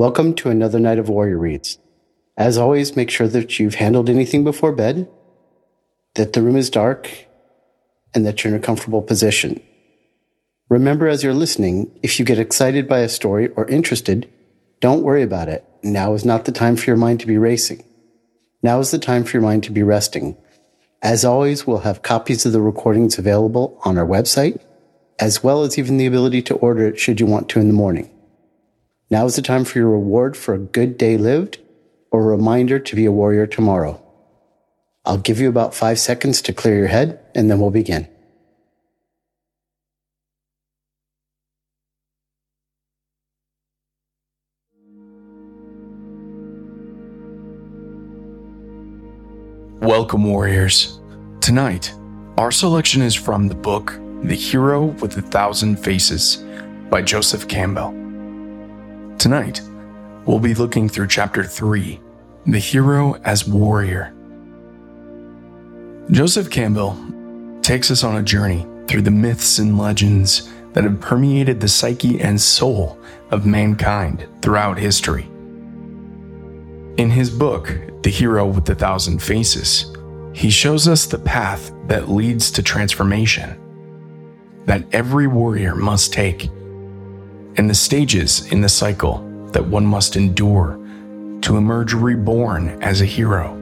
Welcome to another night of Warrior Reads. As always, make sure that you've handled anything before bed, that the room is dark, and that you're in a comfortable position. Remember as you're listening, if you get excited by a story or interested, don't worry about it. Now is not the time for your mind to be racing. Now is the time for your mind to be resting. As always, we'll have copies of the recordings available on our website, as well as even the ability to order it should you want to in the morning. Now is the time for your reward for a good day lived or a reminder to be a warrior tomorrow. I'll give you about five seconds to clear your head and then we'll begin. Welcome, warriors. Tonight, our selection is from the book The Hero with a Thousand Faces by Joseph Campbell. Tonight, we'll be looking through Chapter 3 The Hero as Warrior. Joseph Campbell takes us on a journey through the myths and legends that have permeated the psyche and soul of mankind throughout history. In his book, The Hero with the Thousand Faces, he shows us the path that leads to transformation that every warrior must take and the stages in the cycle that one must endure to emerge reborn as a hero.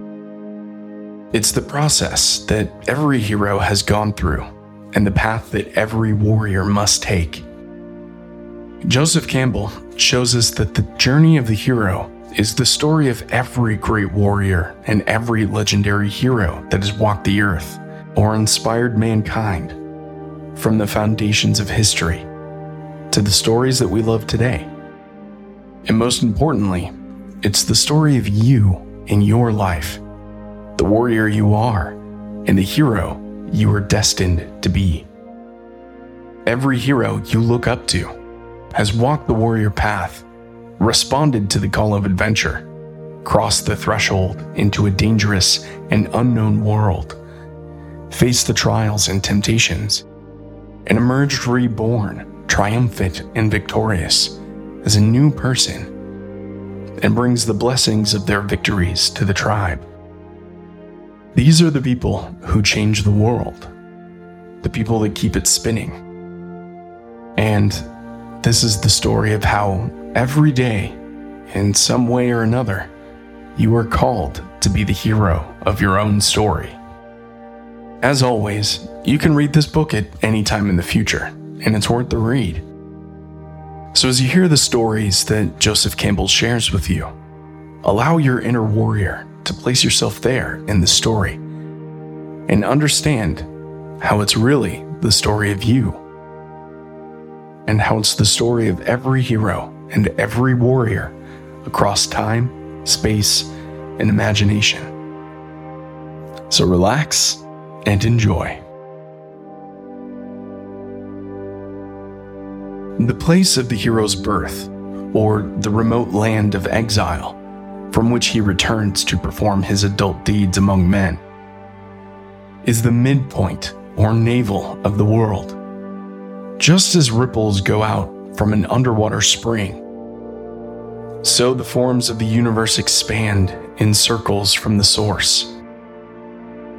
It's the process that every hero has gone through and the path that every warrior must take. Joseph Campbell shows us that the journey of the hero is the story of every great warrior and every legendary hero that has walked the earth or inspired mankind from the foundations of history to the stories that we love today. And most importantly, it's the story of you in your life, the warrior you are, and the hero you are destined to be. Every hero you look up to has walked the warrior path, responded to the call of adventure, crossed the threshold into a dangerous and unknown world, faced the trials and temptations, and emerged reborn triumphant and victorious as a new person and brings the blessings of their victories to the tribe. These are the people who change the world, the people that keep it spinning. And this is the story of how every day, in some way or another, you are called to be the hero of your own story. As always, you can read this book at any time in the future and it's worth the read. So, as you hear the stories that Joseph Campbell shares with you, allow your inner warrior to place yourself there in the story and understand how it's really the story of you and how it's the story of every hero and every warrior across time, space, and imagination. So relax and enjoy. The place of the hero's birth, or the remote land of exile, from which he returns to perform his adult deeds among men, is the midpoint or navel of the world. Just as ripples go out from an underwater spring, so the forms of the universe expand in circles from the source.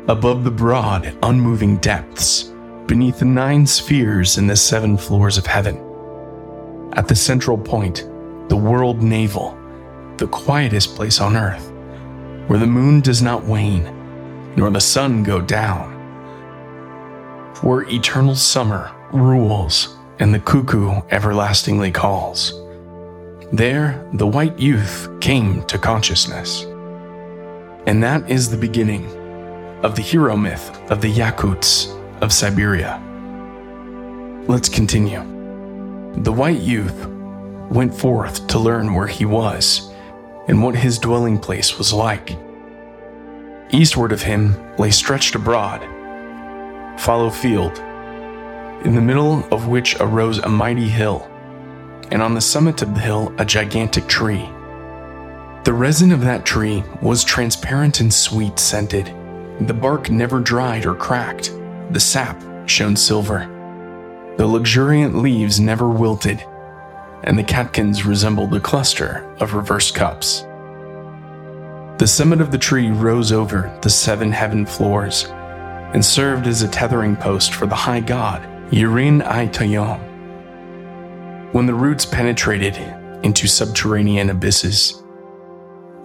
Above the broad, unmoving depths, beneath the nine spheres and the seven floors of heaven, at the central point, the world navel, the quietest place on earth, where the moon does not wane, nor the sun go down, where eternal summer rules and the cuckoo everlastingly calls. There, the white youth came to consciousness. And that is the beginning of the hero myth of the Yakuts of Siberia. Let's continue. The white youth went forth to learn where he was and what his dwelling place was like. Eastward of him lay stretched abroad fallow field, in the middle of which arose a mighty hill, and on the summit of the hill a gigantic tree. The resin of that tree was transparent and sweet scented. The bark never dried or cracked. The sap shone silver. The luxuriant leaves never wilted. and the catkins resembled a cluster of reversed cups. The summit of the tree rose over the seven heaven floors and served as a tethering post for the high god, Urin Ai Tayon. When the roots penetrated into subterranean abysses,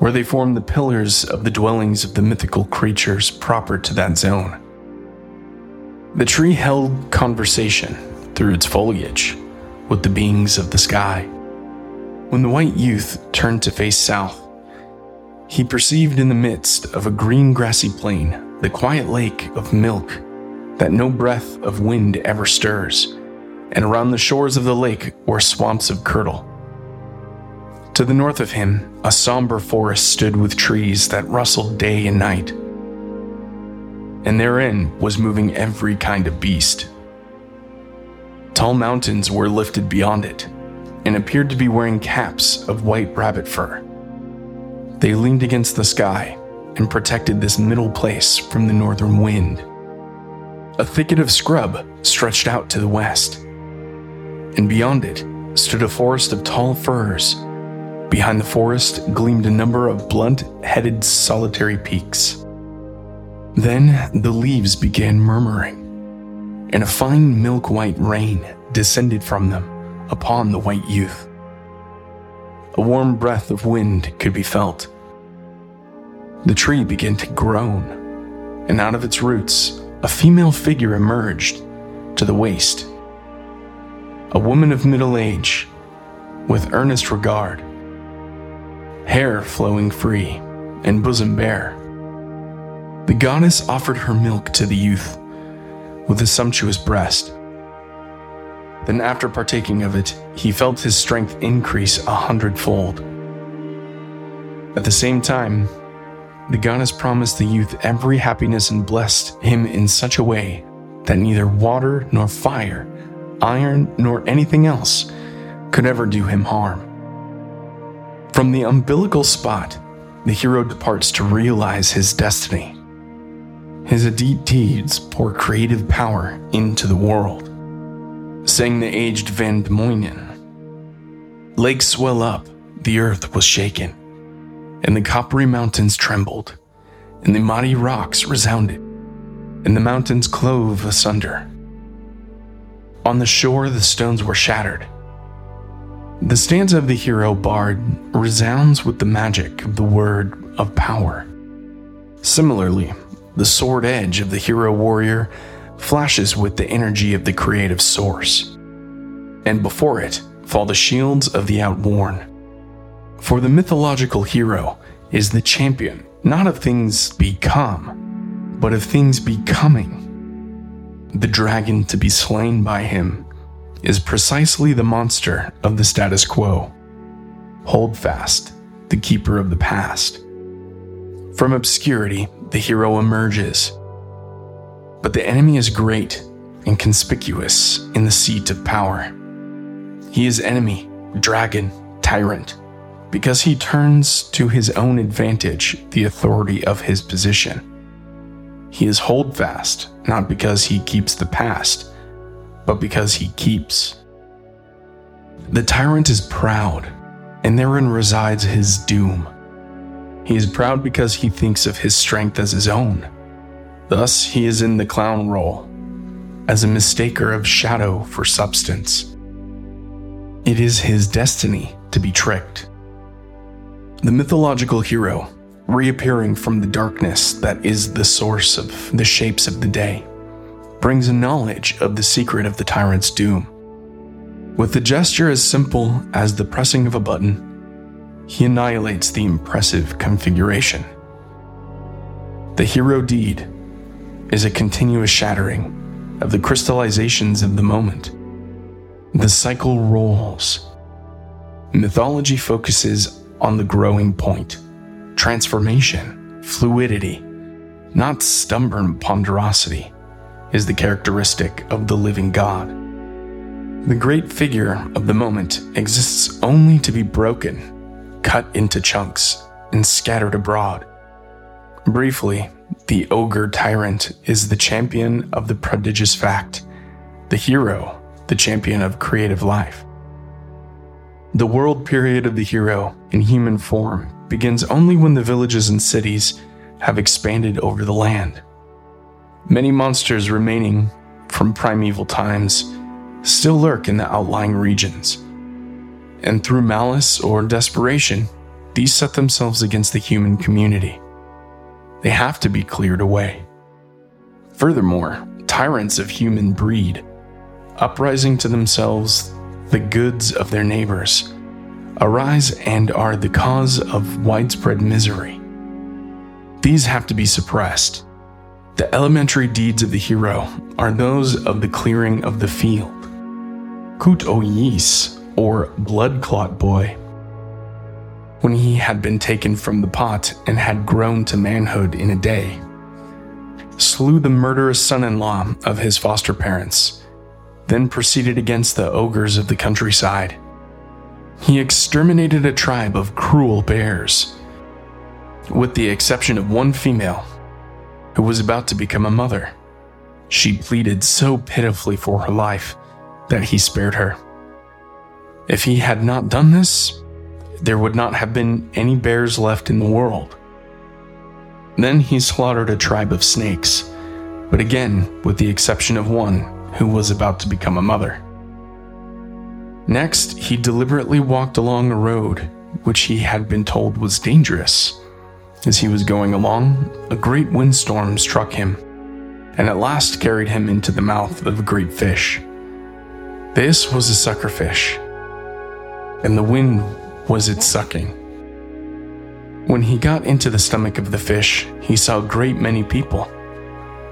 where they formed the pillars of the dwellings of the mythical creatures proper to that zone. The tree held conversation through its foliage with the beings of the sky. When the white youth turned to face south, he perceived in the midst of a green grassy plain the quiet lake of milk that no breath of wind ever stirs, and around the shores of the lake were swamps of curdle. To the north of him, a somber forest stood with trees that rustled day and night. And therein was moving every kind of beast. Tall mountains were lifted beyond it and appeared to be wearing caps of white rabbit fur. They leaned against the sky and protected this middle place from the northern wind. A thicket of scrub stretched out to the west, and beyond it stood a forest of tall firs. Behind the forest gleamed a number of blunt headed solitary peaks. Then the leaves began murmuring and a fine milk white rain descended from them upon the white youth. A warm breath of wind could be felt. The tree began to groan, and out of its roots, a female figure emerged to the waist. A woman of middle age, with earnest regard, hair flowing free and bosom bare. The goddess offered her milk to the youth with a sumptuous breast. Then, after partaking of it, he felt his strength increase a hundredfold. At the same time, the goddess promised the youth every happiness and blessed him in such a way that neither water nor fire, iron nor anything else could ever do him harm. From the umbilical spot, the hero departs to realize his destiny. His Adit deeds pour creative power into the world. Sang the aged Väinämöinen. Lakes swell up, the earth was shaken, and the coppery mountains trembled, and the mighty rocks resounded, and the mountains clove asunder. On the shore, the stones were shattered. The stanza of the hero bard resounds with the magic of the word of power. Similarly, the sword edge of the hero warrior flashes with the energy of the creative source. And before it fall the shields of the outworn. For the mythological hero is the champion not of things become, but of things becoming. The dragon to be slain by him is precisely the monster of the status quo. Holdfast, the keeper of the past. From obscurity, the hero emerges. But the enemy is great and conspicuous in the seat of power. He is enemy, dragon, tyrant, because he turns to his own advantage the authority of his position. He is holdfast, not because he keeps the past, but because he keeps. The tyrant is proud, and therein resides his doom. He is proud because he thinks of his strength as his own. Thus, he is in the clown role, as a mistaker of shadow for substance. It is his destiny to be tricked. The mythological hero, reappearing from the darkness that is the source of the shapes of the day, brings a knowledge of the secret of the tyrant's doom. With a gesture as simple as the pressing of a button, he annihilates the impressive configuration. The hero deed is a continuous shattering of the crystallizations of the moment. The cycle rolls. Mythology focuses on the growing point, transformation, fluidity, not stubborn ponderosity, is the characteristic of the living God. The great figure of the moment exists only to be broken cut into chunks and scattered abroad. Briefly, the ogre tyrant is the champion of the prodigious fact, the hero, the champion of creative life. The world period of the hero in human form begins only when the villages and cities have expanded over the land. Many monsters remaining from primeval times still lurk in the outlying regions. And through malice or desperation, these set themselves against the human community. They have to be cleared away. Furthermore, tyrants of human breed, uprising to themselves the goods of their neighbors, arise and are the cause of widespread misery. These have to be suppressed. The elementary deeds of the hero are those of the clearing of the field. Kut o Yis, or Blood Clot Boy, when he had been taken from the pot and had grown to manhood in a day, slew the murderous son in law of his foster parents, then proceeded against the ogres of the countryside. He exterminated a tribe of cruel bears, with the exception of one female who was about to become a mother. She pleaded so pitifully for her life that he spared her. If he had not done this, there would not have been any bears left in the world. Then he slaughtered a tribe of snakes, but again, with the exception of one who was about to become a mother. Next, he deliberately walked along a road which he had been told was dangerous. As he was going along, a great windstorm struck him, and at last carried him into the mouth of a great fish. This was a suckerfish, and the wind was its sucking. When he got into the stomach of the fish, he saw a great many people.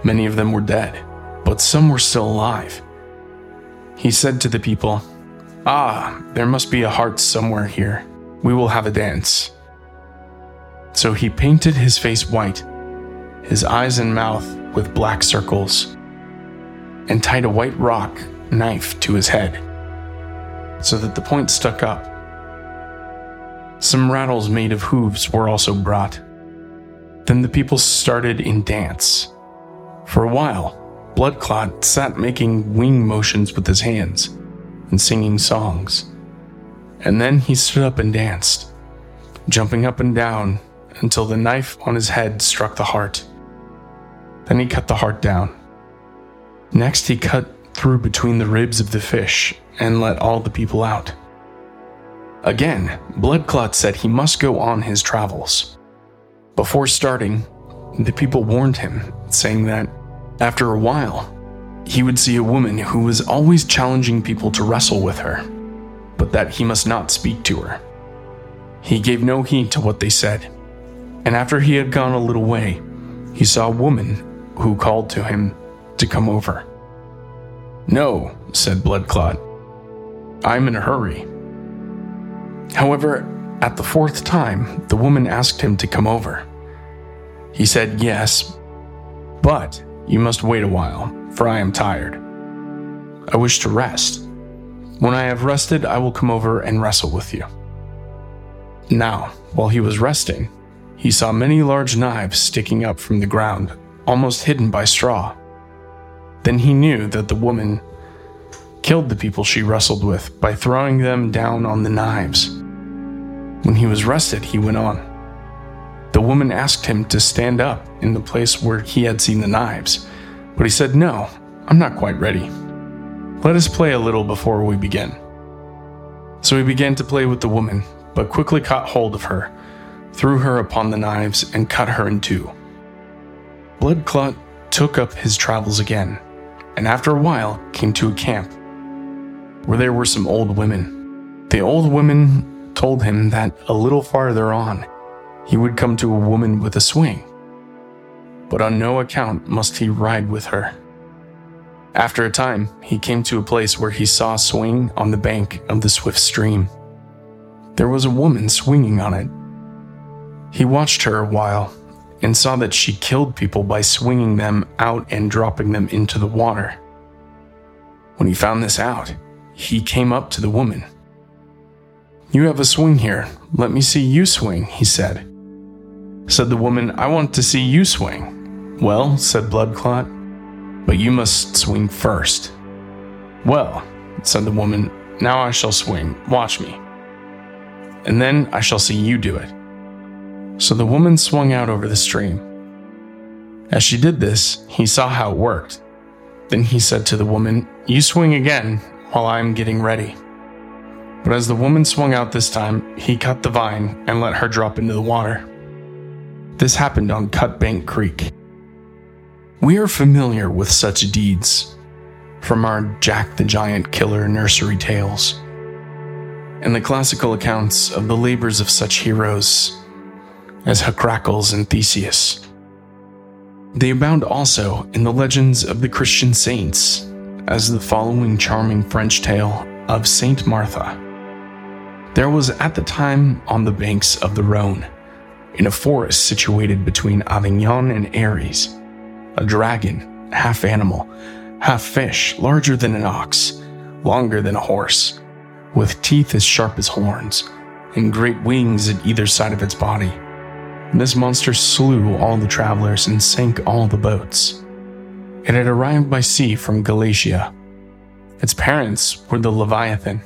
Many of them were dead, but some were still alive. He said to the people, Ah, there must be a heart somewhere here. We will have a dance. So he painted his face white, his eyes and mouth with black circles, and tied a white rock knife to his head, so that the point stuck up. Some rattles made of hooves were also brought. Then the people started in dance. For a while, Bloodclot sat making wing motions with his hands and singing songs. And then he stood up and danced, jumping up and down until the knife on his head struck the heart. Then he cut the heart down. Next, he cut through between the ribs of the fish and let all the people out. Again, Bloodclot said he must go on his travels. Before starting, the people warned him, saying that after a while, he would see a woman who was always challenging people to wrestle with her, but that he must not speak to her. He gave no heed to what they said, and after he had gone a little way, he saw a woman who called to him to come over. No, said Bloodclot. I'm in a hurry. However, at the fourth time, the woman asked him to come over. He said yes, but you must wait a while, for I am tired. I wish to rest. When I have rested, I will come over and wrestle with you. Now, while he was resting, he saw many large knives sticking up from the ground, almost hidden by straw. Then he knew that the woman killed the people she wrestled with by throwing them down on the knives. When he was rested, he went on. The woman asked him to stand up in the place where he had seen the knives, but he said, No, I'm not quite ready. Let us play a little before we begin. So he began to play with the woman, but quickly caught hold of her, threw her upon the knives, and cut her in two. Bloodclot took up his travels again, and after a while came to a camp where there were some old women. The old women told him that a little farther on he would come to a woman with a swing, but on no account must he ride with her. After a time, he came to a place where he saw a swing on the bank of the swift stream. There was a woman swinging on it. He watched her a while and saw that she killed people by swinging them out and dropping them into the water. When he found this out, he came up to the woman. You have a swing here. Let me see you swing, he said. Said the woman, I want to see you swing. Well, said Bloodclot, but you must swing first. Well, said the woman, now I shall swing. Watch me. and then I shall see you do it. So the woman swung out over the stream. As she did this, he saw how it worked. Then he said to the woman, You swing again while I am getting ready. But as the woman swung out this time, he cut the vine and let her drop into the water. This happened on Cutbank Creek. We are familiar with such deeds from our Jack the Giant Killer nursery tales and the classical accounts of the labors of such heroes as Heracles and Theseus. They abound also in the legends of the Christian saints, as the following charming French tale of Saint Martha. There was at the time on the banks of the Rhone, in a forest situated between Avignon and Arles, a dragon, half animal, half fish, larger than an ox, longer than a horse, with teeth as sharp as horns, and great wings at either side of its body. This monster slew all the travelers and sank all the boats. It had arrived by sea from Galatia. Its parents were the Leviathan,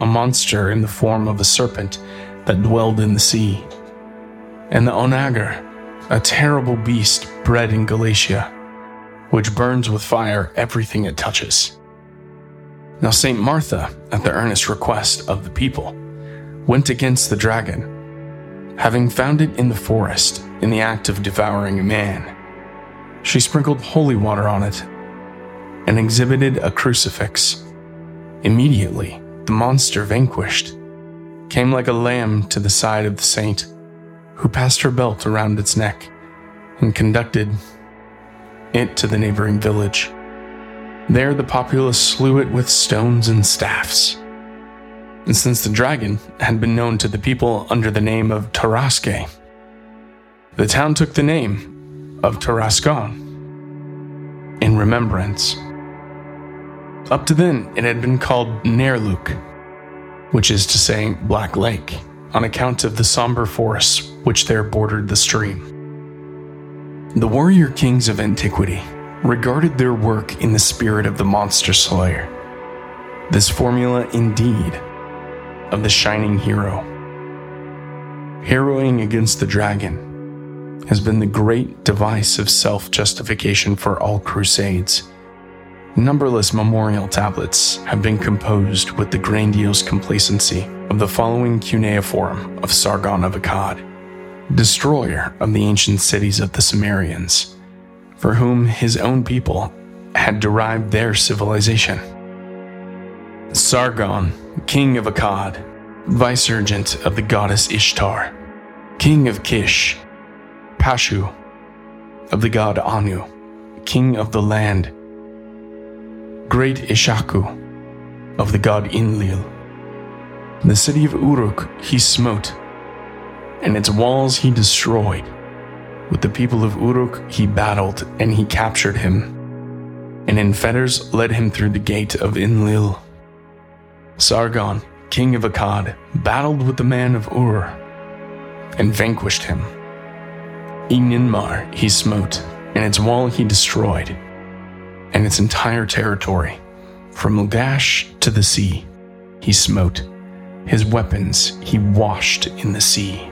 a monster in the form of a serpent that dwelled in the sea, and the Onager, a terrible beast bred in Galatia which burns with fire everything it touches. Now, St. Martha, at the earnest request of the people, went against the dragon. Having found it in the forest, in the act of devouring a man, she sprinkled holy water on it and exhibited a crucifix. Immediately, the monster vanquished came like a lamb to the side of the saint, who passed her belt around its neck and conducted it to the neighboring village. There, the populace slew it with stones and staffs. And since the dragon had been known to the people under the name of Tarasque, the town took the name of Tarascon in remembrance. Up to then, it had been called Nerluk, which is to say Black Lake, on account of the somber forests which there bordered the stream. The warrior kings of antiquity regarded their work in the spirit of the monster slayer. This formula, indeed, of the shining hero. Harrowing against the dragon has been the great device of self justification for all crusades. Numberless memorial tablets have been composed with the grandiose complacency of the following cuneiform of Sargon of Akkad destroyer of the ancient cities of the Sumerians, for whom his own people had derived their civilization. Sargon, king of Akkad, vicegerent of the goddess Ishtar, king of Kish, Pashu, of the god Anu, king of the land, great Ishaku, of the god Enlil. The city of Uruk he smote and its walls he destroyed. With the people of Uruk he battled, and he captured him, and in fetters led him through the gate of Enlil. Sargon, king of Akkad, battled with the man of Ur, and vanquished him. Enenmar he smote, and its wall he destroyed, and its entire territory, from Lagash to the sea, he smote. His weapons he washed in the sea.